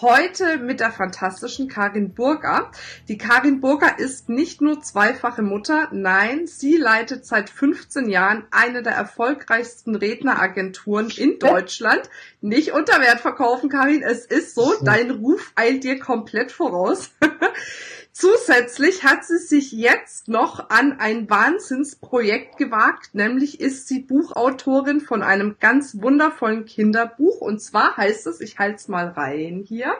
Heute mit der fantastischen Karin Burger. Die Karin Burger ist nicht nur zweifache Mutter, nein, sie leitet seit 15 Jahren eine der erfolgreichsten Redneragenturen in Deutschland. Nicht unter Wert verkaufen, Karin, es ist so, dein Ruf eilt dir komplett voraus. Zusätzlich hat sie sich jetzt noch an ein Wahnsinnsprojekt gewagt, nämlich ist sie Buchautorin von einem ganz wundervollen Kinderbuch und zwar heißt es, ich halte es mal rein hier,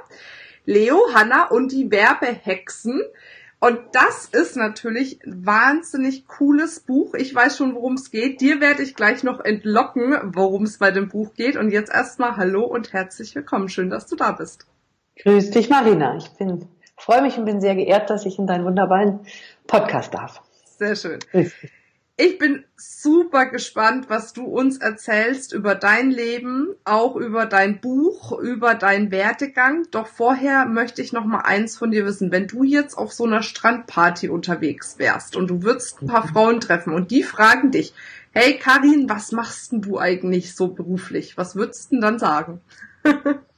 Leo, Hanna und die Werbehexen. Und das ist natürlich ein wahnsinnig cooles Buch. Ich weiß schon, worum es geht. Dir werde ich gleich noch entlocken, worum es bei dem Buch geht. Und jetzt erstmal Hallo und herzlich willkommen. Schön, dass du da bist. Grüß dich, Marina. Ich bin freue mich und bin sehr geehrt, dass ich in deinen wunderbaren Podcast darf. Sehr schön. Ich bin super gespannt, was du uns erzählst über dein Leben, auch über dein Buch, über deinen Werdegang. Doch vorher möchte ich noch mal eins von dir wissen. Wenn du jetzt auf so einer Strandparty unterwegs wärst und du würdest ein paar Frauen treffen und die fragen dich, hey Karin, was machst denn du eigentlich so beruflich? Was würdest du denn dann sagen?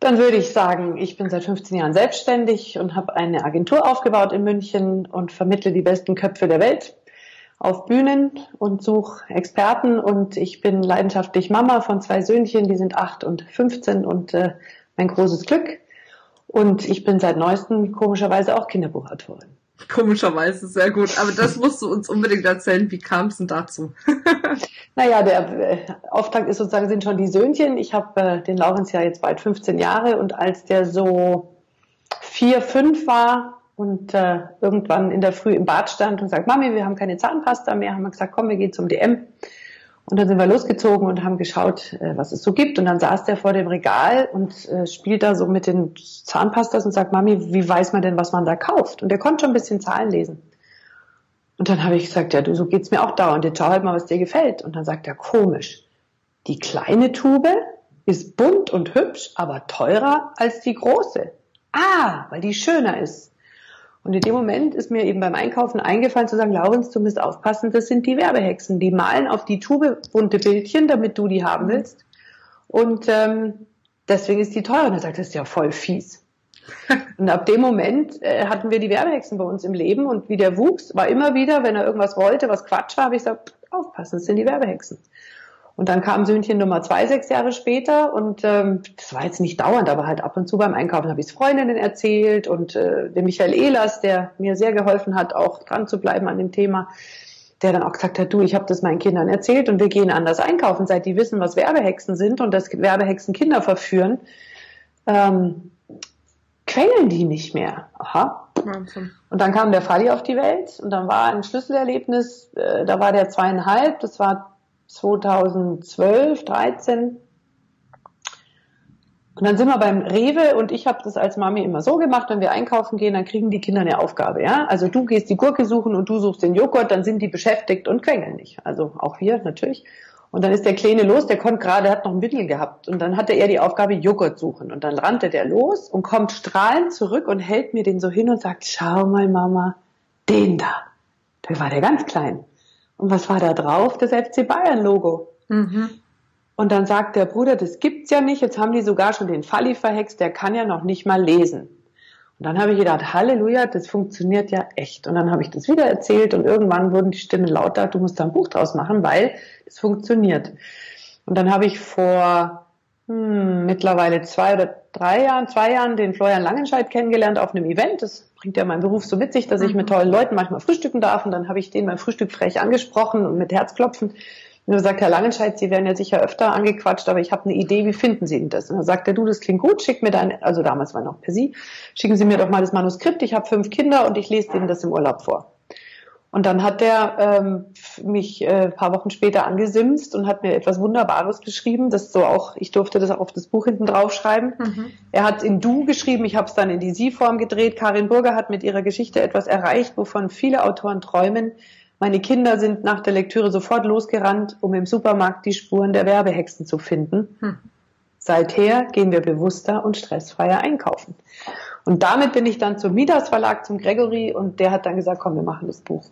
Dann würde ich sagen, ich bin seit 15 Jahren selbstständig und habe eine Agentur aufgebaut in München und vermittle die besten Köpfe der Welt auf Bühnen und suche Experten und ich bin leidenschaftlich Mama von zwei Söhnchen, die sind acht und 15 und äh, mein großes Glück. Und ich bin seit neuestem komischerweise auch Kinderbuchautorin. Komischerweise, sehr gut. Aber das musst du uns unbedingt erzählen. Wie kam es denn dazu? naja, der äh, Auftakt ist sozusagen, sind schon die Söhnchen. Ich habe äh, den Laurens ja jetzt bald 15 Jahre und als der so vier, fünf war und äh, irgendwann in der Früh im Bad stand und sagt, Mami, wir haben keine Zahnpasta mehr, haben wir gesagt, komm, wir gehen zum DM. Und dann sind wir losgezogen und haben geschaut, äh, was es so gibt. Und dann saß der vor dem Regal und äh, spielt da so mit den Zahnpastas und sagt, Mami, wie weiß man denn, was man da kauft? Und der konnte schon ein bisschen Zahlen lesen. Und dann habe ich gesagt, ja, du, so geht's mir auch dauernd. Jetzt schau halt mal, was dir gefällt. Und dann sagt er, komisch. Die kleine Tube ist bunt und hübsch, aber teurer als die große. Ah, weil die schöner ist. Und in dem Moment ist mir eben beim Einkaufen eingefallen zu sagen, Laurens, du musst aufpassen, das sind die Werbehexen. Die malen auf die Tube bunte Bildchen, damit du die haben willst. Und ähm, deswegen ist die teuer. Und er sagt, das ist ja voll fies. Und ab dem Moment äh, hatten wir die Werbehexen bei uns im Leben und wie der wuchs, war immer wieder, wenn er irgendwas wollte, was Quatsch war, habe ich gesagt, aufpassen, das sind die Werbehexen. Und dann kam Söhnchen Nummer zwei sechs Jahre später und ähm, das war jetzt nicht dauernd, aber halt ab und zu beim Einkaufen habe ich es Freundinnen erzählt und äh, der Michael Ehlers, der mir sehr geholfen hat, auch dran zu bleiben an dem Thema, der dann auch gesagt hat, du, ich habe das meinen Kindern erzählt und wir gehen anders einkaufen, seit die wissen, was Werbehexen sind und dass Werbehexen Kinder verführen, ähm, quengeln die nicht mehr. Aha. Wahnsinn. Und dann kam der Falli auf die Welt und dann war ein Schlüsselerlebnis, äh, da war der zweieinhalb, das war 2012, 13. Und dann sind wir beim Rewe und ich habe das als Mami immer so gemacht, wenn wir einkaufen gehen, dann kriegen die Kinder eine Aufgabe. Ja? Also du gehst die Gurke suchen und du suchst den Joghurt, dann sind die beschäftigt und quengeln nicht. Also auch wir natürlich. Und dann ist der Kleine los, der konnte gerade, hat noch ein Mittel gehabt. Und dann hatte er die Aufgabe, Joghurt suchen. Und dann rannte der los und kommt strahlend zurück und hält mir den so hin und sagt, schau mal Mama, den da. Da war der ganz klein. Und was war da drauf? Das FC Bayern Logo. Mhm. Und dann sagt der Bruder, das gibt's ja nicht. Jetzt haben die sogar schon den Falli verhext, der kann ja noch nicht mal lesen. Und dann habe ich gedacht, Halleluja, das funktioniert ja echt. Und dann habe ich das wieder erzählt und irgendwann wurden die Stimmen lauter, du musst da ein Buch draus machen, weil es funktioniert. Und dann habe ich vor hm, mittlerweile zwei oder drei Jahren, zwei Jahren den Florian Langenscheid kennengelernt auf einem Event. Das bringt ja mein Beruf so mit sich, dass ich mit mhm. tollen Leuten manchmal frühstücken darf. Und dann habe ich den beim Frühstück frech angesprochen und mit Herzklopfen. Und er sagt, Herr Langenscheid, Sie werden ja sicher öfter angequatscht, aber ich habe eine Idee, wie finden Sie denn das? Und dann sagt er, du, das klingt gut, schick mir dein, also damals war noch per Sie, schicken Sie mir doch mal das Manuskript, ich habe fünf Kinder und ich lese denen das im Urlaub vor. Und dann hat der ähm, mich äh, ein paar Wochen später angesimst und hat mir etwas Wunderbares geschrieben, das so auch, ich durfte das auch auf das Buch hinten drauf schreiben. Mhm. Er hat in Du geschrieben, ich habe es dann in die Sie-Form gedreht. Karin Burger hat mit ihrer Geschichte etwas erreicht, wovon viele Autoren träumen. Meine Kinder sind nach der Lektüre sofort losgerannt, um im Supermarkt die Spuren der Werbehexen zu finden. Hm. Seither gehen wir bewusster und stressfreier einkaufen. Und damit bin ich dann zum Midas Verlag, zum Gregory, und der hat dann gesagt, komm, wir machen das Buch.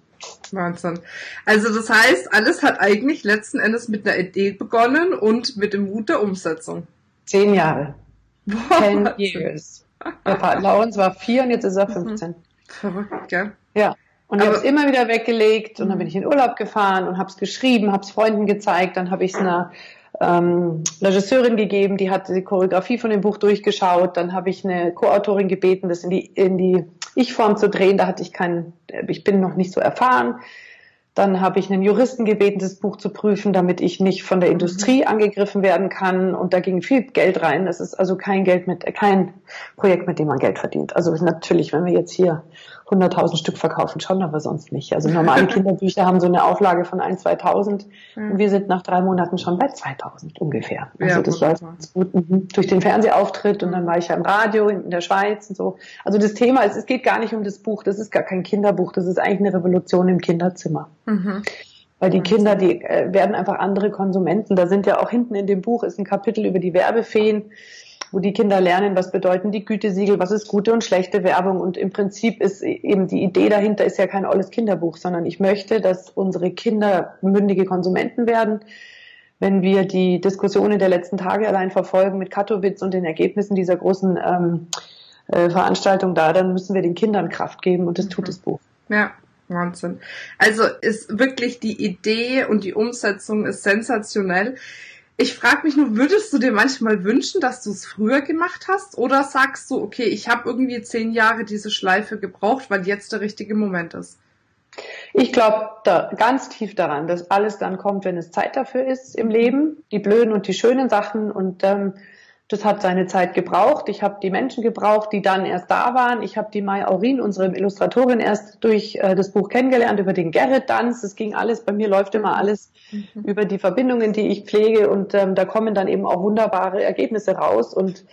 Wahnsinn. Also das heißt, alles hat eigentlich letzten Endes mit einer Idee begonnen und mit dem Mut der Umsetzung. Zehn Jahre. Boah, Ten years. Der Lawrence war vier und jetzt ist er 15. Mhm. Verrückt, gell? Ja. Und ich habe es immer wieder weggelegt und dann bin ich in Urlaub gefahren und habe es geschrieben, habe es Freunden gezeigt, dann habe ich es einer ähm, Regisseurin gegeben, die hat die Choreografie von dem Buch durchgeschaut. Dann habe ich eine Co-Autorin gebeten, das in die, in die Ich-Form zu drehen. Da hatte ich keinen, ich bin noch nicht so erfahren. Dann habe ich einen Juristen gebeten, das Buch zu prüfen, damit ich nicht von der Industrie angegriffen werden kann. Und da ging viel Geld rein. Das ist also kein Geld mit, kein Projekt, mit dem man Geld verdient. Also natürlich, wenn wir jetzt hier 100.000 Stück verkaufen schon, aber sonst nicht. Also normale Kinderbücher haben so eine Auflage von 1.000, 2.000 mhm. und wir sind nach drei Monaten schon bei 2.000 ungefähr. Also ja, das läuft ganz gut mhm. durch den Fernsehauftritt und dann war ich ja im Radio in der Schweiz und so. Also das Thema ist, es geht gar nicht um das Buch, das ist gar kein Kinderbuch, das ist eigentlich eine Revolution im Kinderzimmer. Mhm. Weil die Kinder, die äh, werden einfach andere Konsumenten. Da sind ja auch hinten in dem Buch ist ein Kapitel über die Werbefeen wo die Kinder lernen, was bedeuten die Gütesiegel, was ist gute und schlechte Werbung. Und im Prinzip ist eben die Idee dahinter ist ja kein alles Kinderbuch, sondern ich möchte, dass unsere Kinder mündige Konsumenten werden. Wenn wir die Diskussionen der letzten Tage allein verfolgen mit Katowice und den Ergebnissen dieser großen ähm, äh, Veranstaltung da, dann müssen wir den Kindern Kraft geben und das mhm. tut das Buch. Ja, Wahnsinn. Also ist wirklich die Idee und die Umsetzung ist sensationell. Ich frage mich nur, würdest du dir manchmal wünschen, dass du es früher gemacht hast? Oder sagst du, okay, ich habe irgendwie zehn Jahre diese Schleife gebraucht, weil jetzt der richtige Moment ist? Ich glaube da ganz tief daran, dass alles dann kommt, wenn es Zeit dafür ist im Leben. Die blöden und die schönen Sachen. Und ähm, das hat seine Zeit gebraucht. Ich habe die Menschen gebraucht, die dann erst da waren. Ich habe die Mai Aurin, unsere Illustratorin, erst durch äh, das Buch kennengelernt, über den Gerrit-Tanz. Das ging alles, bei mir läuft immer alles mhm. über die Verbindungen, die ich pflege. Und ähm, da kommen dann eben auch wunderbare Ergebnisse raus. Und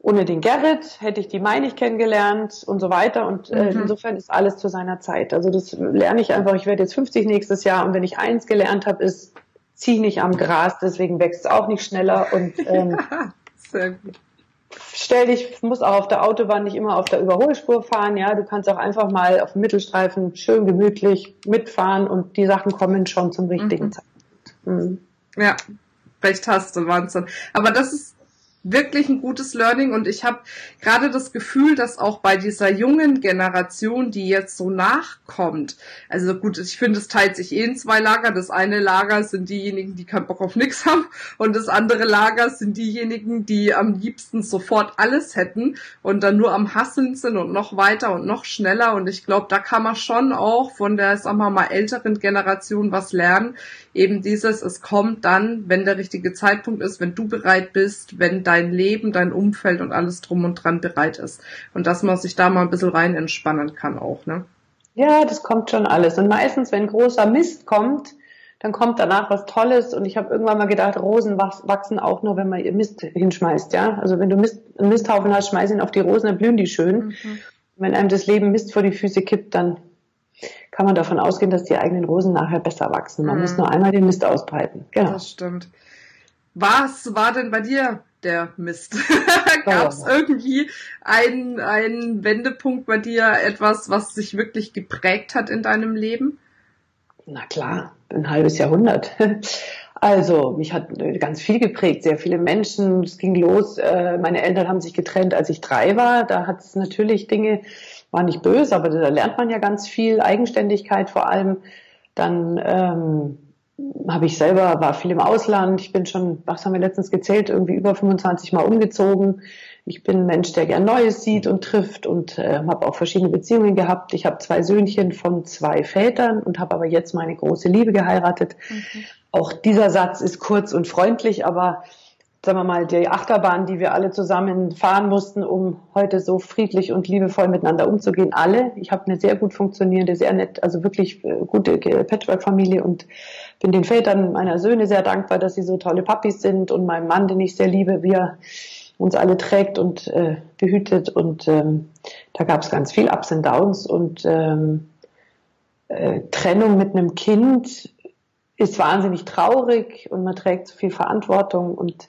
ohne den Gerrit hätte ich die Mai nicht kennengelernt und so weiter. Und äh, mhm. insofern ist alles zu seiner Zeit. Also das lerne ich einfach. Ich werde jetzt 50 nächstes Jahr. Und wenn ich eins gelernt habe, ist, zieh nicht am Gras, deswegen wächst es auch nicht schneller. Und ähm, Sehr gut. Stell dich, muss auch auf der Autobahn nicht immer auf der Überholspur fahren, ja. Du kannst auch einfach mal auf dem Mittelstreifen schön gemütlich mitfahren und die Sachen kommen schon zum richtigen mhm. Zeitpunkt. Mhm. Ja, recht hast du, Wahnsinn. Aber das ist wirklich ein gutes Learning und ich habe gerade das Gefühl, dass auch bei dieser jungen Generation, die jetzt so nachkommt, also gut, ich finde, es teilt sich eh in zwei Lager. Das eine Lager sind diejenigen, die keinen Bock auf nichts haben und das andere Lager sind diejenigen, die am liebsten sofort alles hätten und dann nur am Hasseln sind und noch weiter und noch schneller und ich glaube, da kann man schon auch von der, sagen wir mal, älteren Generation was lernen. Eben dieses, es kommt dann, wenn der richtige Zeitpunkt ist, wenn du bereit bist, wenn dein Leben, dein Umfeld und alles drum und dran bereit ist. Und dass man sich da mal ein bisschen rein entspannen kann auch, ne? Ja, das kommt schon alles. Und meistens, wenn großer Mist kommt, dann kommt danach was Tolles. Und ich habe irgendwann mal gedacht, Rosen wachsen auch nur, wenn man ihr Mist hinschmeißt, ja. Also wenn du Mist, einen Misthaufen hast, schmeiß ihn auf die Rosen, dann blühen die schön. Mhm. Wenn einem das Leben Mist vor die Füße kippt, dann kann man davon ausgehen, dass die eigenen Rosen nachher besser wachsen. Man mhm. muss nur einmal den Mist ausbreiten. Genau. Das stimmt. Was war denn bei dir der Mist. Gab es oh. irgendwie einen, einen Wendepunkt bei dir, etwas, was sich wirklich geprägt hat in deinem Leben? Na klar, ein halbes Jahrhundert. Also, mich hat ganz viel geprägt, sehr viele Menschen. Es ging los. Äh, meine Eltern haben sich getrennt, als ich drei war. Da hat es natürlich Dinge, war nicht böse, aber da lernt man ja ganz viel, Eigenständigkeit vor allem. Dann ähm, habe ich selber, war viel im Ausland. Ich bin schon, was haben wir letztens gezählt, irgendwie über 25 Mal umgezogen. Ich bin ein Mensch, der gern Neues sieht und trifft und äh, habe auch verschiedene Beziehungen gehabt. Ich habe zwei Söhnchen von zwei Vätern und habe aber jetzt meine große Liebe geheiratet. Mhm. Auch dieser Satz ist kurz und freundlich, aber sagen wir mal, die Achterbahn, die wir alle zusammen fahren mussten, um heute so friedlich und liebevoll miteinander umzugehen. Alle. Ich habe eine sehr gut funktionierende, sehr nett, also wirklich äh, gute Patchwork-Familie und bin den Vätern meiner Söhne sehr dankbar, dass sie so tolle Papis sind und meinem Mann, den ich sehr liebe, wie er uns alle trägt und äh, behütet. Und ähm, da gab es ganz viel Ups und Downs und ähm, äh, Trennung mit einem Kind ist wahnsinnig traurig und man trägt so viel Verantwortung und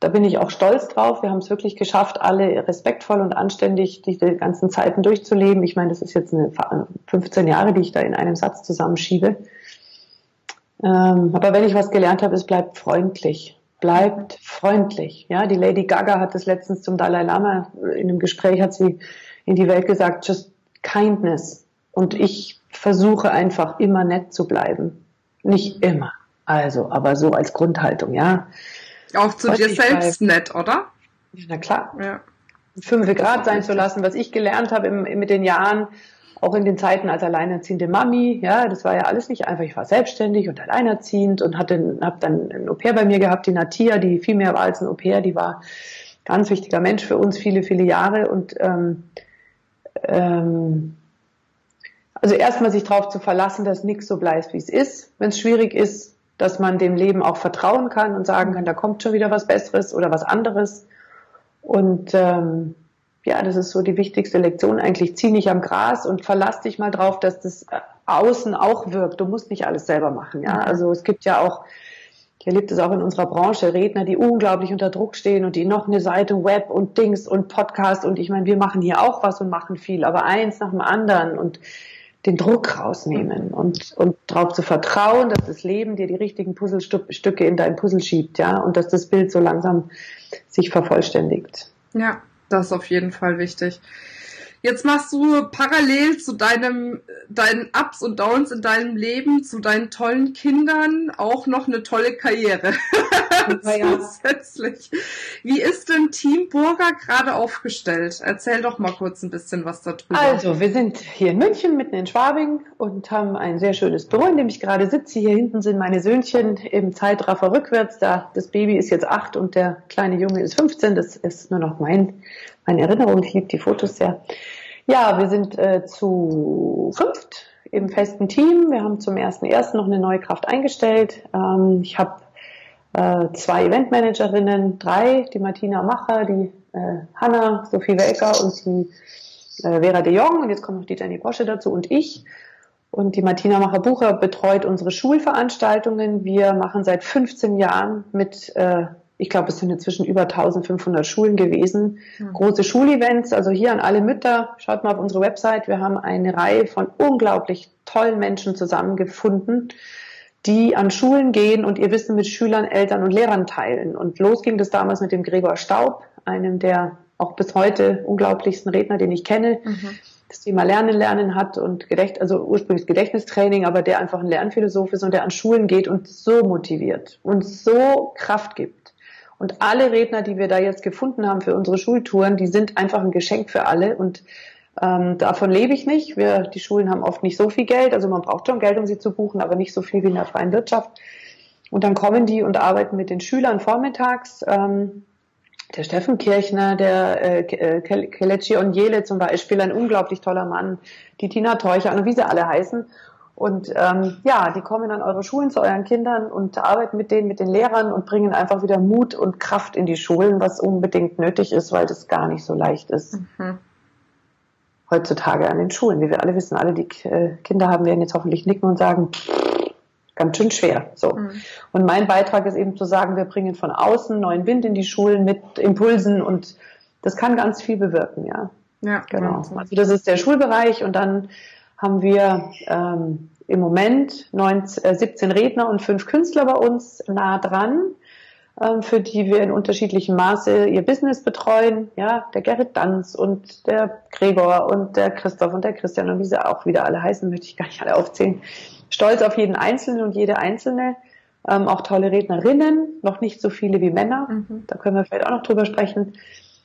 da bin ich auch stolz drauf. Wir haben es wirklich geschafft, alle respektvoll und anständig diese ganzen Zeiten durchzuleben. Ich meine, das ist jetzt eine 15 Jahre, die ich da in einem Satz zusammenschiebe. Ähm, aber wenn ich was gelernt habe, es bleibt freundlich. Bleibt freundlich. Ja, die Lady Gaga hat das letztens zum Dalai Lama in einem Gespräch hat sie in die Welt gesagt, just kindness. Und ich versuche einfach immer nett zu bleiben. Nicht immer. Also, aber so als Grundhaltung, ja. Auch zu dir selbst nett, oder? Na klar. Ja. Fünf Grad sein zu lassen, was ich gelernt habe im, mit den Jahren, auch in den Zeiten als alleinerziehende Mami, ja, das war ja alles nicht einfach. Ich war selbstständig und alleinerziehend und hatte, habe dann ein Au-pair bei mir gehabt, die Natia, die viel mehr war als ein Au-pair, die war ganz wichtiger Mensch für uns viele, viele Jahre und ähm, ähm, also erstmal sich darauf zu verlassen, dass nichts so bleibt, wie es ist. Wenn es schwierig ist, dass man dem Leben auch vertrauen kann und sagen kann, da kommt schon wieder was Besseres oder was anderes. Und ähm, ja, das ist so die wichtigste Lektion eigentlich. Zieh nicht am Gras und verlass dich mal drauf, dass das außen auch wirkt. Du musst nicht alles selber machen. Ja, also es gibt ja auch, ich erlebe das auch in unserer Branche, Redner, die unglaublich unter Druck stehen und die noch eine Seite Web und Dings und Podcast und ich meine, wir machen hier auch was und machen viel, aber eins nach dem anderen und den Druck rausnehmen und, und darauf zu vertrauen, dass das Leben dir die richtigen Puzzlestücke in dein Puzzle schiebt, ja, und dass das Bild so langsam sich vervollständigt. Ja, das ist auf jeden Fall wichtig. Jetzt machst du parallel zu deinem, deinen Ups und Downs in deinem Leben, zu deinen tollen Kindern auch noch eine tolle Karriere. Zusätzlich. Wie ist denn Team Burger gerade aufgestellt? Erzähl doch mal kurz ein bisschen was darüber. Also, wir sind hier in München, mitten in Schwabing und haben ein sehr schönes Büro, in dem ich gerade sitze. Hier hinten sind meine Söhnchen im Zeitraffer rückwärts. Da, das Baby ist jetzt acht und der kleine Junge ist 15. Das ist nur noch mein meine Erinnerung. Ich liebe die Fotos sehr. Ja, wir sind äh, zu fünft im festen Team. Wir haben zum ersten ersten noch eine neue Kraft eingestellt. Ähm, ich habe äh, zwei Eventmanagerinnen, drei, die Martina Macher, die äh, Hanna, Sophie Welker und die äh, Vera de Jong. Und jetzt kommt noch die Jenny Bosche dazu und ich. Und die Martina Macher-Bucher betreut unsere Schulveranstaltungen. Wir machen seit 15 Jahren mit äh, ich glaube, es sind inzwischen über 1500 Schulen gewesen. Mhm. Große Schulevents, also hier an alle Mütter, schaut mal auf unsere Website. Wir haben eine Reihe von unglaublich tollen Menschen zusammengefunden, die an Schulen gehen und ihr Wissen mit Schülern, Eltern und Lehrern teilen. Und los ging das damals mit dem Gregor Staub, einem der auch bis heute unglaublichsten Redner, den ich kenne. Mhm. Das Thema Lernen, Lernen hat und Gedächt, also ursprünglich Gedächtnistraining, aber der einfach ein Lernphilosoph ist und der an Schulen geht und so motiviert und so Kraft gibt und alle Redner, die wir da jetzt gefunden haben für unsere Schultouren, die sind einfach ein Geschenk für alle. Und ähm, davon lebe ich nicht. Wir, die Schulen haben oft nicht so viel Geld. Also man braucht schon Geld, um sie zu buchen, aber nicht so viel wie in der freien Wirtschaft. Und dann kommen die und arbeiten mit den Schülern vormittags. Ähm, der Steffen Kirchner, der äh, Kelechi Onjele zum Beispiel, ein unglaublich toller Mann, die Tina Teucher und wie sie alle heißen. Und ähm, ja, die kommen an eure Schulen zu euren Kindern und arbeiten mit denen, mit den Lehrern und bringen einfach wieder Mut und Kraft in die Schulen, was unbedingt nötig ist, weil das gar nicht so leicht ist. Mhm. Heutzutage an den Schulen, wie wir alle wissen, alle die äh, Kinder haben, werden jetzt hoffentlich nicken und sagen, ganz schön schwer. So. Mhm. Und mein Beitrag ist eben zu sagen, wir bringen von außen neuen Wind in die Schulen mit Impulsen und das kann ganz viel bewirken, ja. Ja, genau. Also das ist der Schulbereich und dann haben wir ähm, im Moment 19, äh, 17 Redner und fünf Künstler bei uns nah dran, ähm, für die wir in unterschiedlichem Maße ihr Business betreuen. Ja, der Gerrit Danz und der Gregor und der Christoph und der Christian und wie sie auch wieder alle heißen, möchte ich gar nicht alle aufzählen. Stolz auf jeden Einzelnen und jede Einzelne. Ähm, auch tolle Rednerinnen, noch nicht so viele wie Männer. Mhm. Da können wir vielleicht auch noch drüber sprechen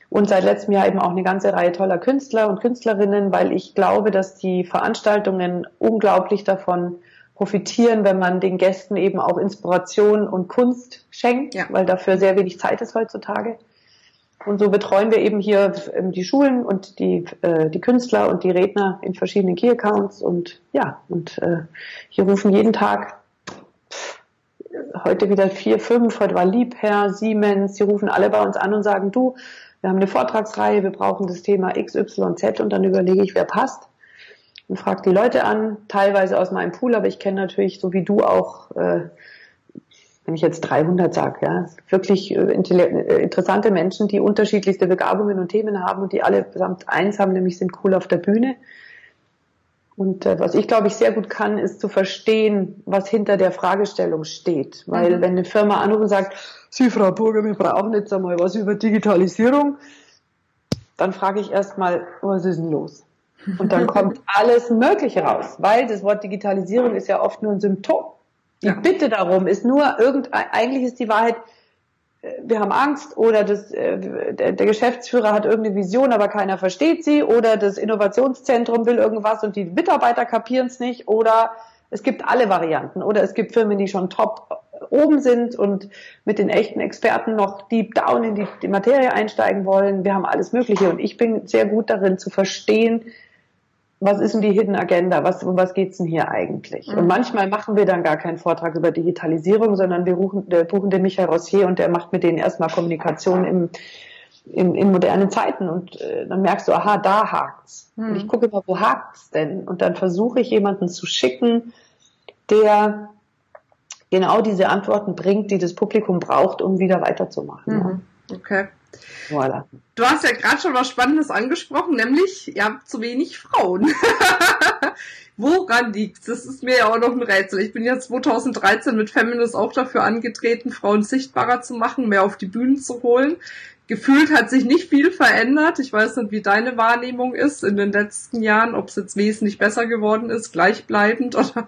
und seit letztem Jahr eben auch eine ganze Reihe toller Künstler und Künstlerinnen, weil ich glaube, dass die Veranstaltungen unglaublich davon profitieren, wenn man den Gästen eben auch Inspiration und Kunst schenkt, ja. weil dafür sehr wenig Zeit ist heutzutage. Und so betreuen wir eben hier ähm, die Schulen und die, äh, die Künstler und die Redner in verschiedenen Key Accounts und ja, und äh, hier rufen jeden Tag heute wieder vier, fünf, heute war Liebherr, Siemens, die rufen alle bei uns an und sagen, du, wir haben eine Vortragsreihe, wir brauchen das Thema X, Y, Z und dann überlege ich, wer passt und frage die Leute an, teilweise aus meinem Pool, aber ich kenne natürlich, so wie du auch, äh, wenn ich jetzt 300 sage, ja, wirklich äh, äh, interessante Menschen, die unterschiedlichste Begabungen und Themen haben und die alle samt eins haben, nämlich sind cool auf der Bühne. Und äh, was ich glaube ich sehr gut kann, ist zu verstehen, was hinter der Fragestellung steht. Weil mhm. wenn eine Firma anruft und sagt, Sie, Frau Burger, wir brauchen jetzt einmal was über Digitalisierung, dann frage ich erstmal, was ist denn los? Und dann kommt alles Mögliche raus, weil das Wort Digitalisierung ist ja oft nur ein Symptom. Die ja. Bitte darum ist nur irgendein, eigentlich ist die Wahrheit, wir haben Angst oder das, äh, der, der Geschäftsführer hat irgendeine Vision, aber keiner versteht sie oder das Innovationszentrum will irgendwas und die Mitarbeiter kapieren es nicht oder es gibt alle Varianten oder es gibt Firmen, die schon top oben sind und mit den echten Experten noch deep down in die, die Materie einsteigen wollen. Wir haben alles Mögliche und ich bin sehr gut darin zu verstehen, was ist denn die Hidden Agenda? Was, um was geht's denn hier eigentlich? Mhm. Und manchmal machen wir dann gar keinen Vortrag über Digitalisierung, sondern wir buchen, wir buchen den Michael Rossier und der macht mit denen erstmal Kommunikation im, in, in modernen Zeiten und äh, dann merkst du, aha, da hakt's. Mhm. Und ich gucke immer, wo hakt's denn? Und dann versuche ich jemanden zu schicken, der genau diese Antworten bringt, die das Publikum braucht, um wieder weiterzumachen. Mhm. Okay. Voilà. Du hast ja gerade schon was Spannendes angesprochen, nämlich ihr habt zu wenig Frauen. Woran liegt Das ist mir ja auch noch ein Rätsel. Ich bin ja 2013 mit Feminist auch dafür angetreten, Frauen sichtbarer zu machen, mehr auf die Bühnen zu holen. Gefühlt hat sich nicht viel verändert. Ich weiß nicht, wie deine Wahrnehmung ist in den letzten Jahren, ob es jetzt wesentlich besser geworden ist, gleichbleibend oder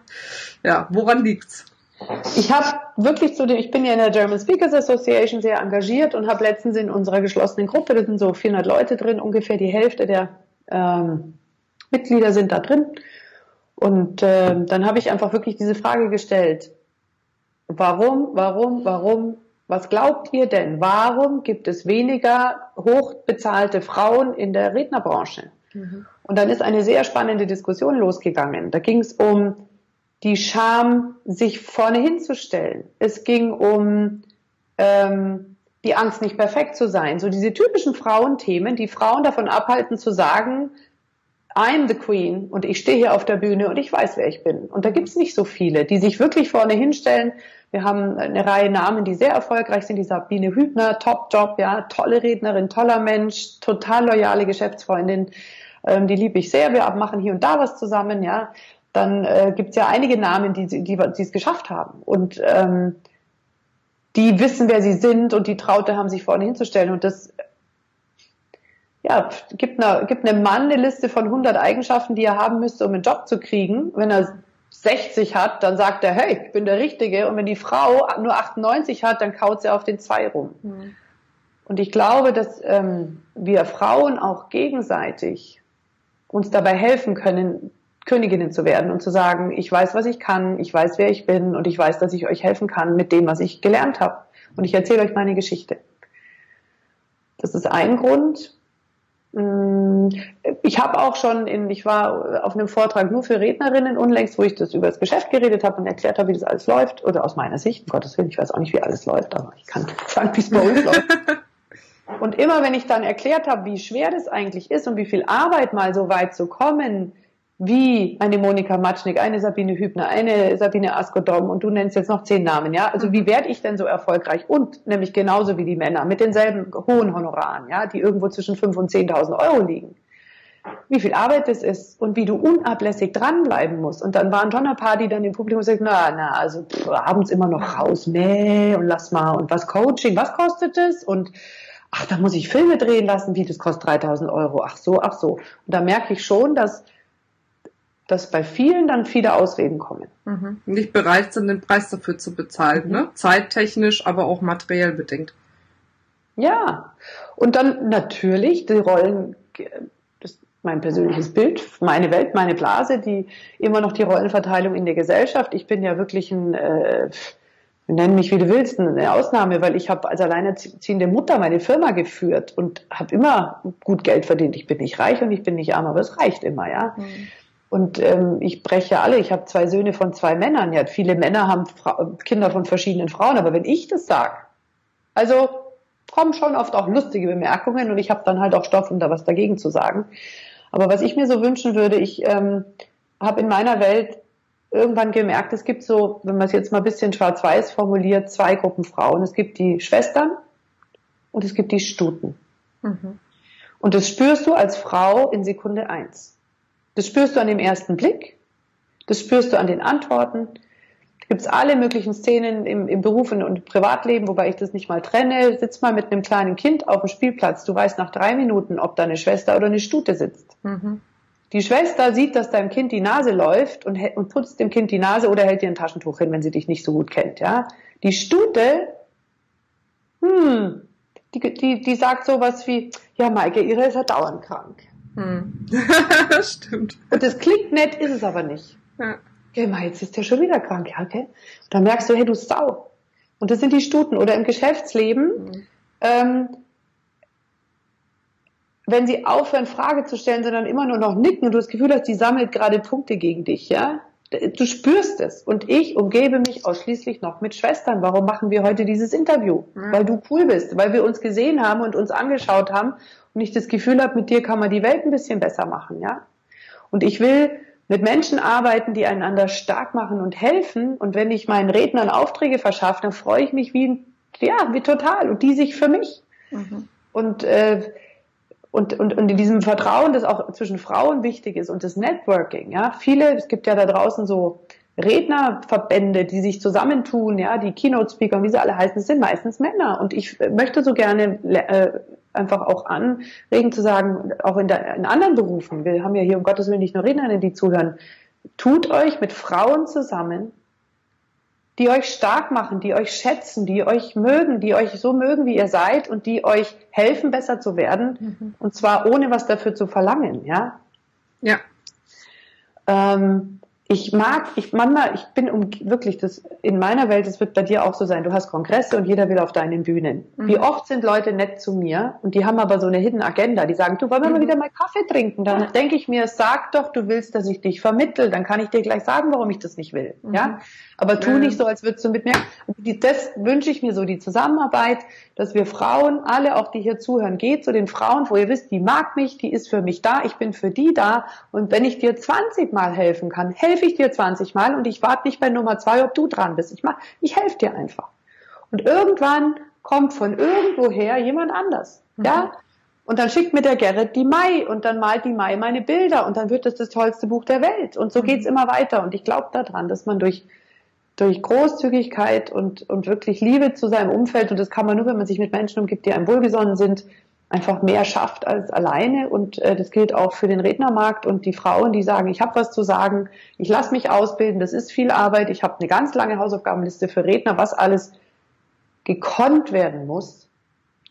ja, woran liegt's? Ich habe wirklich zu dem, ich bin ja in der German Speakers Association sehr engagiert und habe letztens in unserer geschlossenen Gruppe, da sind so 400 Leute drin, ungefähr die Hälfte der ähm, Mitglieder sind da drin. Und äh, dann habe ich einfach wirklich diese Frage gestellt. Warum, warum, warum, was glaubt ihr denn? Warum gibt es weniger hochbezahlte Frauen in der Rednerbranche? Mhm. Und dann ist eine sehr spannende Diskussion losgegangen. Da ging es um die Scham, sich vorne hinzustellen. Es ging um ähm, die Angst, nicht perfekt zu sein. So diese typischen Frauenthemen, die Frauen davon abhalten zu sagen, I'm the Queen und ich stehe hier auf der Bühne und ich weiß, wer ich bin. Und da gibt's nicht so viele, die sich wirklich vorne hinstellen. Wir haben eine Reihe Namen, die sehr erfolgreich sind. Die Sabine Hübner, Top-Job, ja, tolle Rednerin, toller Mensch, total loyale Geschäftsfreundin. Ähm, die liebe ich sehr. Wir machen hier und da was zusammen, ja dann äh, gibt es ja einige Namen, die, die, die es geschafft haben. Und ähm, die wissen, wer sie sind und die Traute haben, sich vorne hinzustellen. Und das ja, gibt, einer, gibt einem Mann eine Liste von 100 Eigenschaften, die er haben müsste, um einen Job zu kriegen. Wenn er 60 hat, dann sagt er, hey, ich bin der Richtige. Und wenn die Frau nur 98 hat, dann kaut sie auf den Zwei rum. Mhm. Und ich glaube, dass ähm, wir Frauen auch gegenseitig uns dabei helfen können, Königinnen zu werden und zu sagen, ich weiß, was ich kann, ich weiß, wer ich bin und ich weiß, dass ich euch helfen kann mit dem, was ich gelernt habe. Und ich erzähle euch meine Geschichte. Das ist ein Grund. Mm, ich habe auch schon in, ich war auf einem Vortrag nur für Rednerinnen unlängst, wo ich das über das Geschäft geredet habe und erklärt habe, wie das alles läuft. Oder aus meiner Sicht, um Gottes Willen, ich weiß auch nicht, wie alles läuft, aber ich kann sagen, wie es bei uns läuft. Und immer wenn ich dann erklärt habe, wie schwer das eigentlich ist und wie viel Arbeit mal so weit zu kommen, wie eine Monika Matschnik, eine Sabine Hübner, eine Sabine Askodom und du nennst jetzt noch zehn Namen, ja? Also wie werde ich denn so erfolgreich? Und nämlich genauso wie die Männer mit denselben hohen Honoraren, ja, die irgendwo zwischen 5.000 und 10.000 Euro liegen. Wie viel Arbeit das ist und wie du unablässig dranbleiben musst. Und dann waren schon ein paar, die dann im Publikum sagen, na, na, also pff, abends immer noch raus, nee, und lass mal. Und was Coaching, was kostet es? Und ach, da muss ich Filme drehen lassen, wie, das kostet 3.000 Euro. Ach so, ach so. Und da merke ich schon, dass dass bei vielen dann viele Ausreden kommen. Mhm. Nicht bereit sind, den Preis dafür zu bezahlen, mhm. ne? Zeittechnisch, aber auch materiell bedingt. Ja. Und dann natürlich die Rollen, das, mein persönliches Bild, meine Welt, meine Blase, die immer noch die Rollenverteilung in der Gesellschaft. Ich bin ja wirklich ein, äh, nenn mich wie du willst, eine Ausnahme, weil ich habe als alleinerziehende Mutter meine Firma geführt und habe immer gut Geld verdient. Ich bin nicht reich und ich bin nicht arm, aber es reicht immer, ja. Mhm. Und ähm, ich breche alle. Ich habe zwei Söhne von zwei Männern. Ja, viele Männer haben Fra Kinder von verschiedenen Frauen, aber wenn ich das sage, also kommen schon oft auch lustige Bemerkungen und ich habe dann halt auch Stoff, um da was dagegen zu sagen. Aber was ich mir so wünschen würde, ich ähm, habe in meiner Welt irgendwann gemerkt, es gibt so, wenn man es jetzt mal ein bisschen schwarz-weiß formuliert, zwei Gruppen Frauen. Es gibt die Schwestern und es gibt die Stuten. Mhm. Und das spürst du als Frau in Sekunde eins. Das spürst du an dem ersten Blick, das spürst du an den Antworten. Da gibt es alle möglichen Szenen im, im Beruf und Privatleben, wobei ich das nicht mal trenne. Sitz mal mit einem kleinen Kind auf dem Spielplatz. Du weißt nach drei Minuten, ob da eine Schwester oder eine Stute sitzt. Mhm. Die Schwester sieht, dass deinem Kind die Nase läuft und, und putzt dem Kind die Nase oder hält dir ein Taschentuch hin, wenn sie dich nicht so gut kennt. Ja, die Stute, hm, die, die, die sagt sowas wie, ja, Maike, ihre ist ja dauernd krank. Hm. Stimmt. Und das klingt nett, ist es aber nicht. Ja. Okay, mal, jetzt ist der schon wieder krank, ja, okay? Und dann merkst du, hey, du Sau. Und das sind die Stuten. Oder im Geschäftsleben, mhm. ähm, wenn sie aufhören, Frage zu stellen, sondern immer nur noch nicken und du das Gefühl hast, die sammelt gerade Punkte gegen dich, ja? Du spürst es. Und ich umgebe mich ausschließlich noch mit Schwestern. Warum machen wir heute dieses Interview? Mhm. Weil du cool bist, weil wir uns gesehen haben und uns angeschaut haben und ich das Gefühl habe, mit dir kann man die Welt ein bisschen besser machen, ja. Und ich will mit Menschen arbeiten, die einander stark machen und helfen. Und wenn ich meinen Rednern Aufträge verschaffe, dann freue ich mich wie, ja, wie total. Und die sich für mich. Mhm. Und, äh, und, und, und in diesem Vertrauen, das auch zwischen Frauen wichtig ist und das Networking, ja. Viele, es gibt ja da draußen so Rednerverbände, die sich zusammentun, ja, die Keynote-Speaker, wie sie alle heißen, sind meistens Männer. Und ich möchte so gerne äh, einfach auch anregen zu sagen, auch in, der, in anderen Berufen, wir haben ja hier um Gottes Willen nicht nur Rednerinnen, die zuhören, tut euch mit Frauen zusammen, die euch stark machen, die euch schätzen, die euch mögen, die euch so mögen, wie ihr seid und die euch helfen, besser zu werden. Mhm. Und zwar ohne was dafür zu verlangen, ja? Ja. Ähm, ich mag, ich manchmal, ich bin um wirklich das in meiner Welt, es wird bei dir auch so sein. Du hast Kongresse und jeder will auf deinen Bühnen. Mhm. Wie oft sind Leute nett zu mir und die haben aber so eine Hidden Agenda. Die sagen, du wollen wir mhm. mal wieder mal Kaffee trinken? Dann denke ich mir, sag doch, du willst, dass ich dich vermittel. Dann kann ich dir gleich sagen, warum ich das nicht will. Mhm. Ja, aber tu nicht so, als würdest du mit mir. Das wünsche ich mir so die Zusammenarbeit, dass wir Frauen, alle auch die hier zuhören, geht zu den Frauen, wo ihr wisst, die mag mich, die ist für mich da, ich bin für die da. Und wenn ich dir 20 Mal helfen kann, helfe ich dir 20 Mal und ich warte nicht bei Nummer zwei, ob du dran bist. Ich mach, ich helfe dir einfach. Und irgendwann kommt von irgendwoher jemand anders. Mhm. Ja? Und dann schickt mir der Gerrit die Mai und dann malt die Mai meine Bilder und dann wird das das tollste Buch der Welt. Und so mhm. geht's immer weiter. Und ich glaube daran, dass man durch durch Großzügigkeit und, und wirklich Liebe zu seinem Umfeld, und das kann man nur, wenn man sich mit Menschen umgibt, die einem wohlgesonnen sind, einfach mehr schafft als alleine. Und äh, das gilt auch für den Rednermarkt und die Frauen, die sagen, ich habe was zu sagen, ich lasse mich ausbilden, das ist viel Arbeit, ich habe eine ganz lange Hausaufgabenliste für Redner, was alles gekonnt werden muss,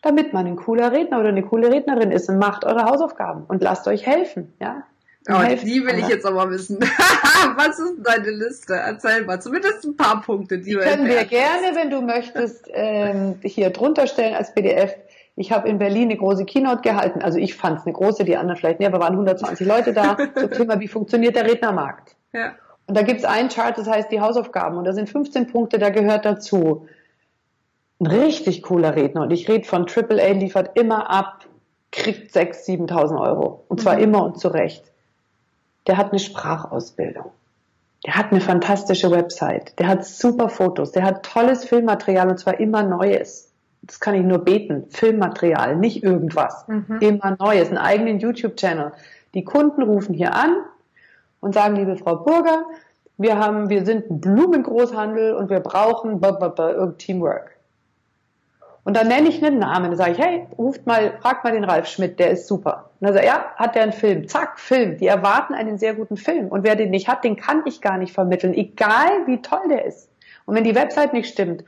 damit man ein cooler Redner oder eine coole Rednerin ist und macht eure Hausaufgaben und lasst euch helfen. Ja, Oh, die will ich jetzt aber wissen. Was ist deine Liste? Erzähl mal. Zumindest ein paar Punkte, die, die können wir gerne, wenn du möchtest, ähm, hier drunter stellen als PDF. Ich habe in Berlin eine große Keynote gehalten. Also ich fand es eine große, die anderen vielleicht nicht, aber waren 120 Leute da zum Thema, wie funktioniert der Rednermarkt. Ja. Und da gibt es einen Chart, das heißt die Hausaufgaben. Und da sind 15 Punkte, da gehört dazu. Ein richtig cooler Redner. Und ich rede von AAA, liefert immer ab, kriegt 6.000, 7.000 Euro. Und zwar mhm. immer und zu Recht der hat eine Sprachausbildung. Der hat eine fantastische Website. Der hat super Fotos. Der hat tolles Filmmaterial und zwar immer Neues. Das kann ich nur beten. Filmmaterial, nicht irgendwas. Mhm. Immer Neues. Einen eigenen YouTube-Channel. Die Kunden rufen hier an und sagen, liebe Frau Burger, wir haben, wir sind ein Blumengroßhandel und wir brauchen Teamwork. Und dann nenne ich einen Namen. Dann sage ich, hey, ruft mal, fragt mal den Ralf Schmidt, der ist super. Und dann sagt er, ja, hat der einen Film? Zack, Film. Die erwarten einen sehr guten Film. Und wer den nicht hat, den kann ich gar nicht vermitteln, egal wie toll der ist. Und wenn die Website nicht stimmt,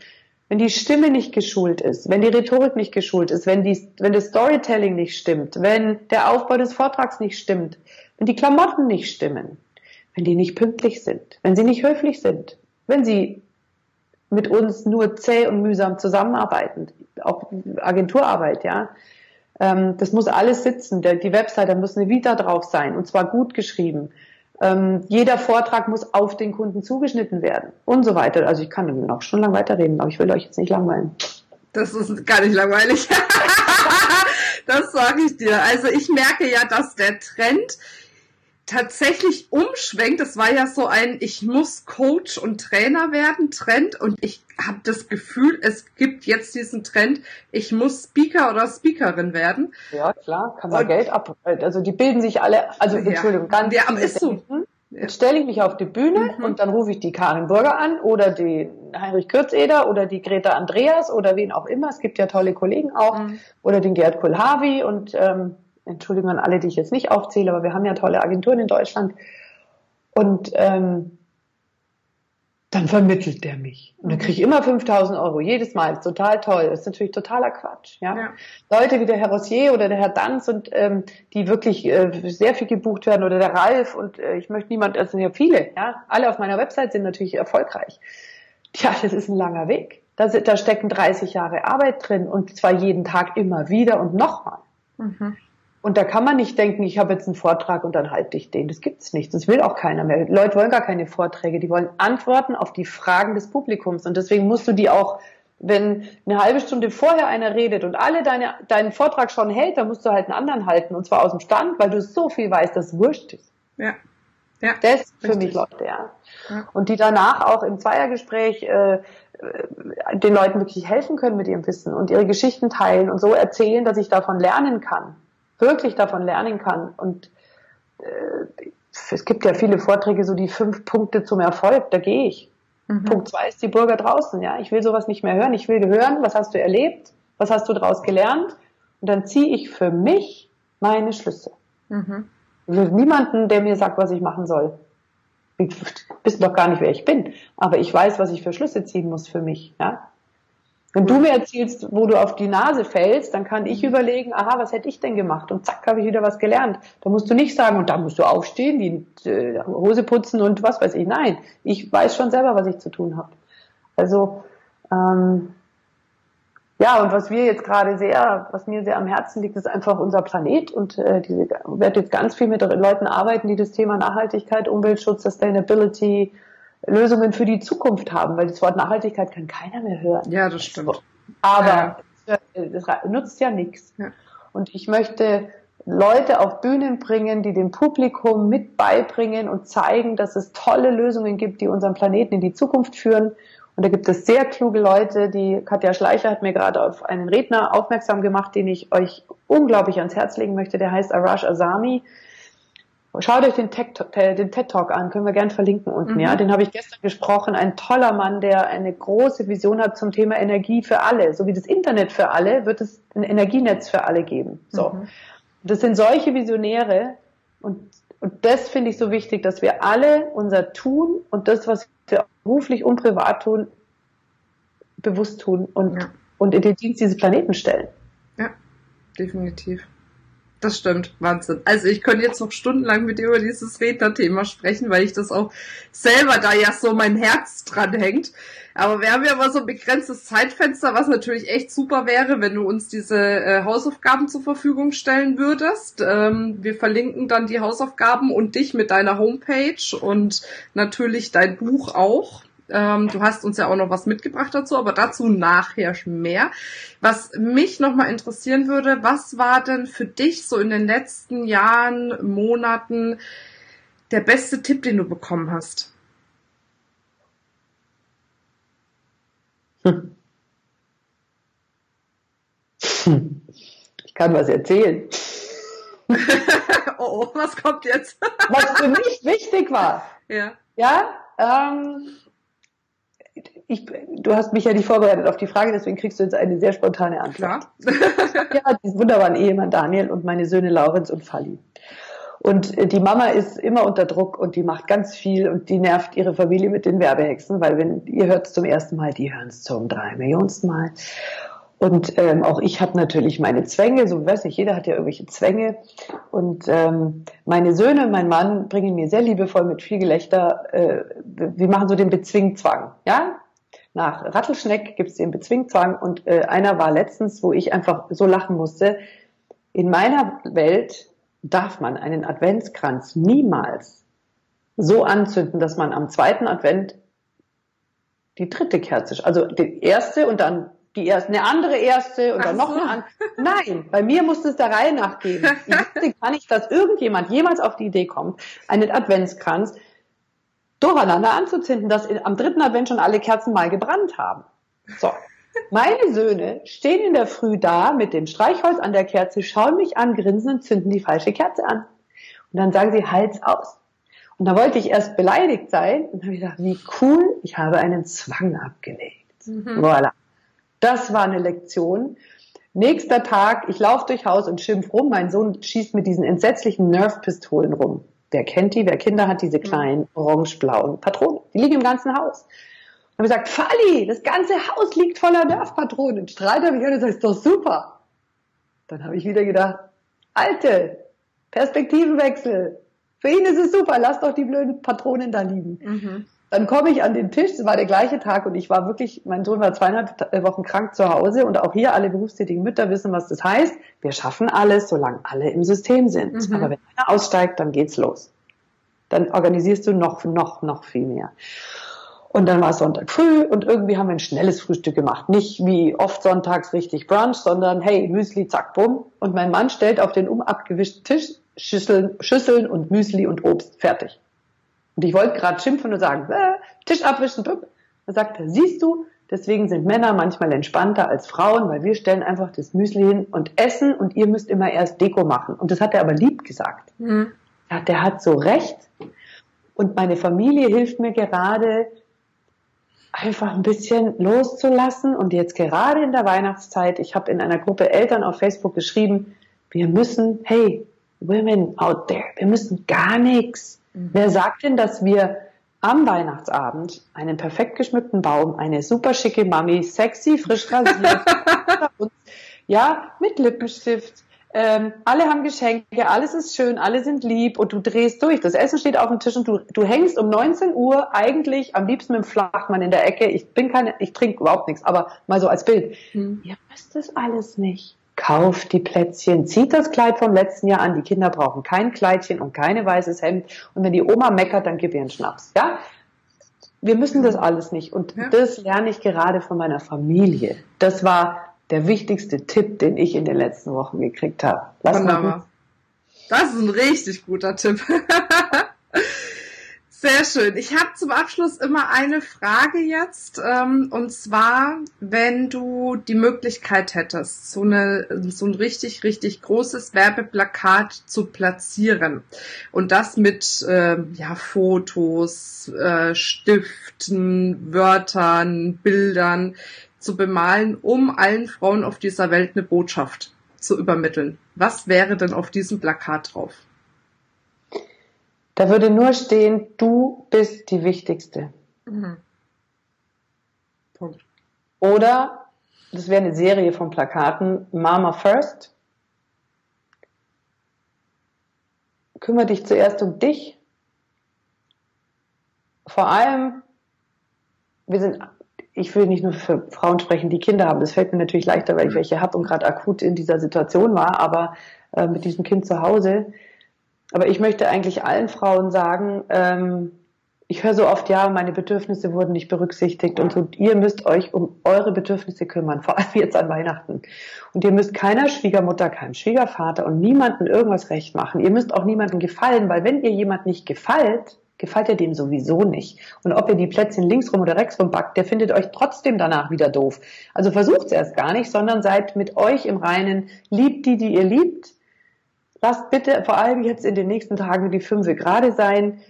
wenn die Stimme nicht geschult ist, wenn die Rhetorik nicht geschult ist, wenn, die, wenn das Storytelling nicht stimmt, wenn der Aufbau des Vortrags nicht stimmt, wenn die Klamotten nicht stimmen, wenn die nicht pünktlich sind, wenn sie nicht höflich sind, wenn sie mit uns nur zäh und mühsam zusammenarbeiten, auch Agenturarbeit, ja. Ähm, das muss alles sitzen. Die Website, da muss eine Vita drauf sein und zwar gut geschrieben. Ähm, jeder Vortrag muss auf den Kunden zugeschnitten werden und so weiter. Also ich kann noch schon lange weiterreden, aber ich will euch jetzt nicht langweilen. Das ist gar nicht langweilig. das sage ich dir. Also ich merke ja, dass der Trend tatsächlich umschwenkt. Es war ja so ein, ich muss Coach und Trainer werden Trend und ich habe das Gefühl, es gibt jetzt diesen Trend, ich muss Speaker oder Speakerin werden. Ja, klar, kann man und, Geld ab. Also die bilden sich alle, also ja, Entschuldigung, ganz ja, aber ist so. Jetzt stelle ich mich auf die Bühne mhm. und dann rufe ich die Karin Burger an oder die Heinrich Kürzeder oder die Greta Andreas oder wen auch immer. Es gibt ja tolle Kollegen auch. Mhm. Oder den Gerd Kulhavi und ähm, Entschuldigung an alle, die ich jetzt nicht aufzähle, aber wir haben ja tolle Agenturen in Deutschland. Und ähm, dann vermittelt der mich. Und dann kriege ich immer 5000 Euro, jedes Mal. Das ist total toll. Das ist natürlich totaler Quatsch. Ja? ja. Leute wie der Herr Rossier oder der Herr Danz und ähm, die wirklich äh, sehr viel gebucht werden oder der Ralf und äh, ich möchte niemand, es sind ja viele, ja, alle auf meiner Website sind natürlich erfolgreich. Tja, das ist ein langer Weg. Da, da stecken 30 Jahre Arbeit drin und zwar jeden Tag immer wieder und nochmal. Mhm. Und da kann man nicht denken, ich habe jetzt einen Vortrag und dann halte ich den. Das gibt's nicht. Das will auch keiner mehr. Leute wollen gar keine Vorträge. Die wollen Antworten auf die Fragen des Publikums. Und deswegen musst du die auch, wenn eine halbe Stunde vorher einer redet und alle deine, deinen Vortrag schon hält, dann musst du halt einen anderen halten. Und zwar aus dem Stand, weil du so viel weißt, dass es wurscht ist. Ja. Ja, das ist für mich Leute, ja. ja. Und die danach auch im Zweiergespräch äh, den Leuten wirklich helfen können mit ihrem Wissen und ihre Geschichten teilen und so erzählen, dass ich davon lernen kann wirklich davon lernen kann. Und äh, es gibt ja viele Vorträge, so die fünf Punkte zum Erfolg, da gehe ich. Mhm. Punkt zwei ist die Bürger draußen, ja. Ich will sowas nicht mehr hören. Ich will hören, was hast du erlebt? Was hast du daraus gelernt? Und dann ziehe ich für mich meine Schlüsse. Mhm. Ich will niemanden, der mir sagt, was ich machen soll. Ich wissen doch gar nicht, wer ich bin. Aber ich weiß, was ich für Schlüsse ziehen muss für mich, ja. Wenn du mir erzählst, wo du auf die Nase fällst, dann kann ich überlegen, aha, was hätte ich denn gemacht? Und zack, habe ich wieder was gelernt. Da musst du nicht sagen, und da musst du aufstehen, die äh, Hose putzen und was weiß ich. Nein, ich weiß schon selber, was ich zu tun habe. Also, ähm, ja, und was wir jetzt gerade sehr, was mir sehr am Herzen liegt, ist einfach unser Planet und äh, diese, werde jetzt ganz viel mit Leuten arbeiten, die das Thema Nachhaltigkeit, Umweltschutz, Sustainability, Lösungen für die Zukunft haben, weil das Wort Nachhaltigkeit kann keiner mehr hören. Ja, das stimmt. Aber ja. das nutzt ja nichts. Ja. Und ich möchte Leute auf Bühnen bringen, die dem Publikum mit beibringen und zeigen, dass es tolle Lösungen gibt, die unseren Planeten in die Zukunft führen. Und da gibt es sehr kluge Leute, die Katja Schleicher hat mir gerade auf einen Redner aufmerksam gemacht, den ich euch unglaublich ans Herz legen möchte. Der heißt Arash Azami. Schaut euch den, Tech, äh, den TED Talk an, können wir gern verlinken unten. Mhm. Ja, den habe ich gestern gesprochen. Ein toller Mann, der eine große Vision hat zum Thema Energie für alle. So wie das Internet für alle, wird es ein Energienetz für alle geben. So, mhm. das sind solche Visionäre und und das finde ich so wichtig, dass wir alle unser Tun und das, was wir beruflich und privat tun, bewusst tun und, ja. und in den Dienst dieses Planeten stellen. Ja, definitiv. Das stimmt, Wahnsinn. Also ich könnte jetzt noch stundenlang mit dir über dieses Rednerthema sprechen, weil ich das auch selber da ja so mein Herz dran hängt. Aber wir haben ja mal so ein begrenztes Zeitfenster, was natürlich echt super wäre, wenn du uns diese äh, Hausaufgaben zur Verfügung stellen würdest. Ähm, wir verlinken dann die Hausaufgaben und dich mit deiner Homepage und natürlich dein Buch auch. Ähm, du hast uns ja auch noch was mitgebracht dazu, aber dazu nachher mehr. Was mich nochmal interessieren würde, was war denn für dich so in den letzten Jahren, Monaten der beste Tipp, den du bekommen hast? Hm. Ich kann was erzählen. oh, was kommt jetzt? was für mich wichtig war. Ja. Ja, ähm, ich, du hast mich ja nicht vorbereitet auf die Frage, deswegen kriegst du jetzt eine sehr spontane Antwort. Klar. ja, diesen wunderbaren Ehemann Daniel und meine Söhne Laurenz und Falli. Und äh, die Mama ist immer unter Druck und die macht ganz viel und die nervt ihre Familie mit den Werbehexen, weil wenn ihr hört es zum ersten Mal, die hören es zum drei Millionsten Mal. Und ähm, auch ich habe natürlich meine Zwänge, so weiß nicht, jeder hat ja irgendwelche Zwänge. Und ähm, meine Söhne, mein Mann bringen mir sehr liebevoll mit viel Gelächter, äh, wir machen so den Bezwingzwang, ja? Nach Rattelschneck gibt's den Bezwingzwang und äh, einer war letztens, wo ich einfach so lachen musste. In meiner Welt darf man einen Adventskranz niemals so anzünden, dass man am zweiten Advent die dritte Kerze, also die erste und dann die erste, eine andere erste und Ach dann noch so. eine andere. Nein, bei mir muss es der Reihe nachgehen. Ich wusste gar nicht, dass irgendjemand jemals auf die Idee kommt, einen Adventskranz durcheinander anzuzünden, dass am dritten Advent schon alle Kerzen mal gebrannt haben. So. Meine Söhne stehen in der Früh da mit dem Streichholz an der Kerze, schauen mich an, grinsen und zünden die falsche Kerze an. Und dann sagen sie, Hals aus. Und da wollte ich erst beleidigt sein und habe gedacht, wie cool, ich habe einen Zwang abgelegt. Mhm. Voilà. Das war eine Lektion. Nächster Tag, ich laufe durch Haus und schimpf rum. Mein Sohn schießt mit diesen entsetzlichen Nerf-Pistolen rum. Wer kennt die? Wer Kinder hat diese kleinen orange-blauen Patronen? Die liegen im ganzen Haus. Und habe gesagt, Falli, das ganze Haus liegt voller Nerf-Patronen. Strahlt er mich an und sagt, ist doch super. Dann habe ich wieder gedacht, Alte, Perspektivenwechsel. Für ihn ist es super, lass doch die blöden Patronen da liegen. Mhm. Dann komme ich an den Tisch, es war der gleiche Tag und ich war wirklich, mein Sohn war zweieinhalb Wochen krank zu Hause und auch hier alle berufstätigen Mütter wissen, was das heißt. Wir schaffen alles, solange alle im System sind. Mhm. Aber wenn einer aussteigt, dann geht's los. Dann organisierst du noch, noch, noch viel mehr. Und dann war es Sonntag früh und irgendwie haben wir ein schnelles Frühstück gemacht. Nicht wie oft sonntags richtig Brunch, sondern hey, Müsli, zack, bumm. Und mein Mann stellt auf den umabgewischten Tisch Schüsseln, Schüsseln und Müsli und Obst. Fertig. Und ich wollte gerade schimpfen und sagen, äh, Tisch abwischen, bup. Da sagt er, siehst du, deswegen sind Männer manchmal entspannter als Frauen, weil wir stellen einfach das Müsli hin und essen und ihr müsst immer erst Deko machen. Und das hat er aber lieb gesagt. Mhm. Ja, der hat so recht. Und meine Familie hilft mir gerade, einfach ein bisschen loszulassen. Und jetzt gerade in der Weihnachtszeit, ich habe in einer Gruppe Eltern auf Facebook geschrieben, wir müssen, hey, Women out there, wir müssen gar nichts. Mhm. Wer sagt denn, dass wir am Weihnachtsabend einen perfekt geschmückten Baum, eine super schicke Mami, sexy, frisch rasiert, ja, mit Lippenstift, ähm, alle haben Geschenke, alles ist schön, alle sind lieb und du drehst durch. Das Essen steht auf dem Tisch und du, du hängst um 19 Uhr eigentlich am liebsten mit dem Flachmann in der Ecke. Ich bin keine, ich trinke überhaupt nichts, aber mal so als Bild. Hm. Ihr müsst das alles nicht kauft die Plätzchen, zieht das Kleid vom letzten Jahr an. Die Kinder brauchen kein Kleidchen und keine weißes Hemd. Und wenn die Oma meckert, dann gib ihr einen Schnaps. Ja? Wir müssen das alles nicht. Und ja. das lerne ich gerade von meiner Familie. Das war der wichtigste Tipp, den ich in den letzten Wochen gekriegt habe. Lass Wunderbar. Das ist ein richtig guter Tipp. Sehr schön. Ich habe zum Abschluss immer eine Frage jetzt, ähm, und zwar, wenn du die Möglichkeit hättest, so, eine, so ein richtig, richtig großes Werbeplakat zu platzieren und das mit äh, ja, Fotos, äh, Stiften, Wörtern, Bildern zu bemalen, um allen Frauen auf dieser Welt eine Botschaft zu übermitteln. Was wäre denn auf diesem Plakat drauf? Da würde nur stehen, du bist die Wichtigste. Mhm. Punkt. Oder, das wäre eine Serie von Plakaten, Mama First. Kümmere dich zuerst um dich. Vor allem, wir sind, ich will nicht nur für Frauen sprechen, die Kinder haben. Das fällt mir natürlich leichter, weil ich welche habe und gerade akut in dieser Situation war, aber äh, mit diesem Kind zu Hause aber ich möchte eigentlich allen Frauen sagen, ähm, ich höre so oft, ja, meine Bedürfnisse wurden nicht berücksichtigt und so, ihr müsst euch um eure Bedürfnisse kümmern, vor allem jetzt an Weihnachten. Und ihr müsst keiner Schwiegermutter, keinem Schwiegervater und niemanden irgendwas recht machen. Ihr müsst auch niemandem gefallen, weil wenn ihr jemand nicht gefällt, gefällt ihr dem sowieso nicht. Und ob ihr die Plätzchen links rum oder rechts rum backt, der findet euch trotzdem danach wieder doof. Also versucht es erst gar nicht, sondern seid mit euch im Reinen, liebt die, die ihr liebt, lasst bitte vor allem jetzt in den nächsten Tagen die Fünfe gerade sein.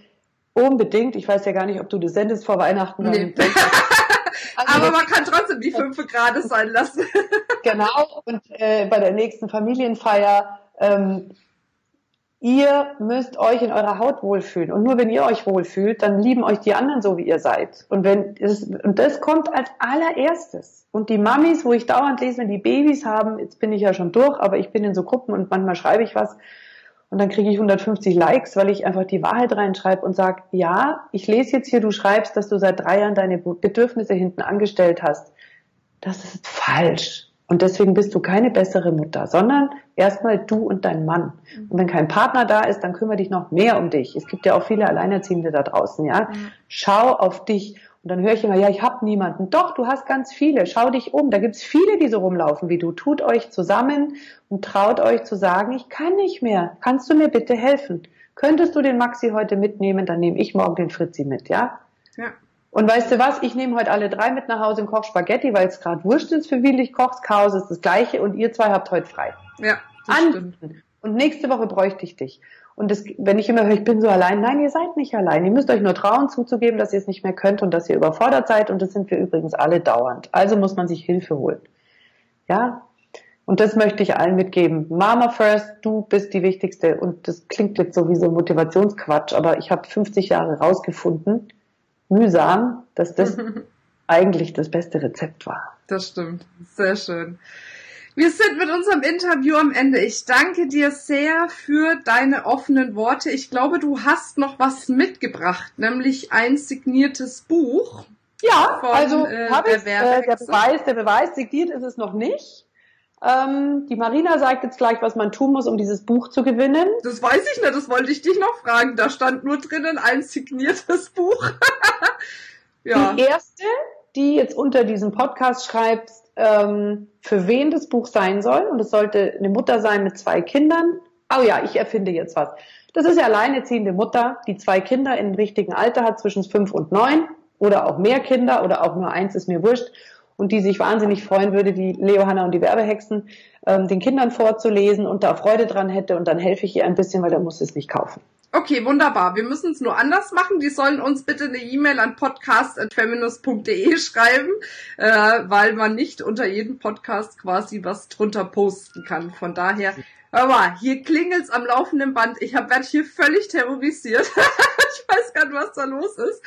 Unbedingt. Ich weiß ja gar nicht, ob du das sendest vor Weihnachten. Nee. Also Aber man kann trotzdem die Fünfe gerade sein lassen. genau. Und äh, bei der nächsten Familienfeier ähm, ihr müsst euch in eurer Haut wohlfühlen. Und nur wenn ihr euch wohlfühlt, dann lieben euch die anderen so, wie ihr seid. Und wenn es, und das kommt als allererstes. Und die Mamis, wo ich dauernd lese, wenn die Babys haben, jetzt bin ich ja schon durch, aber ich bin in so Gruppen und manchmal schreibe ich was und dann kriege ich 150 Likes, weil ich einfach die Wahrheit reinschreibe und sage, ja, ich lese jetzt hier, du schreibst, dass du seit drei Jahren deine Bedürfnisse hinten angestellt hast. Das ist falsch. Und deswegen bist du keine bessere Mutter, sondern erstmal du und dein Mann. Und wenn kein Partner da ist, dann kümmere dich noch mehr um dich. Es gibt ja auch viele Alleinerziehende da draußen, ja. Schau auf dich. Und dann höre ich immer, ja, ich habe niemanden. Doch, du hast ganz viele. Schau dich um. Da gibt's viele, die so rumlaufen wie du. Tut euch zusammen und traut euch zu sagen, ich kann nicht mehr. Kannst du mir bitte helfen? Könntest du den Maxi heute mitnehmen? Dann nehme ich morgen den Fritzi mit, ja? Ja. Und weißt du was? Ich nehme heute alle drei mit nach Hause und koche Spaghetti, weil es gerade wurscht ist, für wie ich koche. Chaos ist das Gleiche und ihr zwei habt heute frei. Ja, das An stimmt. Und nächste Woche bräuchte ich dich. Und das, wenn ich immer höre, ich bin so allein, nein, ihr seid nicht allein. Ihr müsst euch nur trauen zuzugeben, dass ihr es nicht mehr könnt und dass ihr überfordert seid. Und das sind wir übrigens alle dauernd. Also muss man sich Hilfe holen. Ja? Und das möchte ich allen mitgeben. Mama first, du bist die Wichtigste. Und das klingt jetzt so wie so Motivationsquatsch, aber ich habe 50 Jahre rausgefunden, mühsam, dass das eigentlich das beste Rezept war. Das stimmt. Sehr schön. Wir sind mit unserem Interview am Ende. Ich danke dir sehr für deine offenen Worte. Ich glaube, du hast noch was mitgebracht, nämlich ein signiertes Buch. Ja, von, also äh, habe ich, äh, der Beweis, der Beweis signiert ist es noch nicht. Ähm, die Marina sagt jetzt gleich, was man tun muss, um dieses Buch zu gewinnen. Das weiß ich nicht, das wollte ich dich noch fragen. Da stand nur drinnen ein signiertes Buch. ja. Die erste, die jetzt unter diesem Podcast schreibt, ähm, für wen das Buch sein soll. Und es sollte eine Mutter sein mit zwei Kindern. Oh ja, ich erfinde jetzt was. Das ist ja alleineziehende Mutter, die zwei Kinder im richtigen Alter hat, zwischen fünf und neun oder auch mehr Kinder oder auch nur eins, ist mir wurscht und die sich wahnsinnig freuen würde, die Leo, Hanna und die Werbehexen, ähm, den Kindern vorzulesen und da Freude dran hätte und dann helfe ich ihr ein bisschen, weil der muss es nicht kaufen. Okay, wunderbar. Wir müssen es nur anders machen. Die sollen uns bitte eine E-Mail an podcast.feminist.de schreiben, äh, weil man nicht unter jedem Podcast quasi was drunter posten kann. Von daher, hör mal, hier klingelt's am laufenden Band. Ich werde hier völlig terrorisiert. ich weiß gar nicht, was da los ist.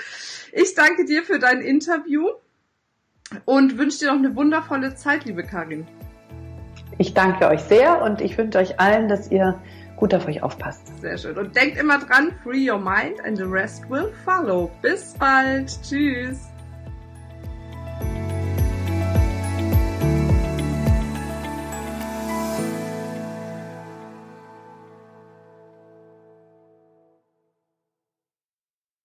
Ich danke dir für dein Interview und wünsche dir noch eine wundervolle Zeit, liebe Karin. Ich danke euch sehr und ich wünsche euch allen, dass ihr gut auf euch aufpasst. Sehr schön. Und denkt immer dran, free your mind and the rest will follow. Bis bald. Tschüss.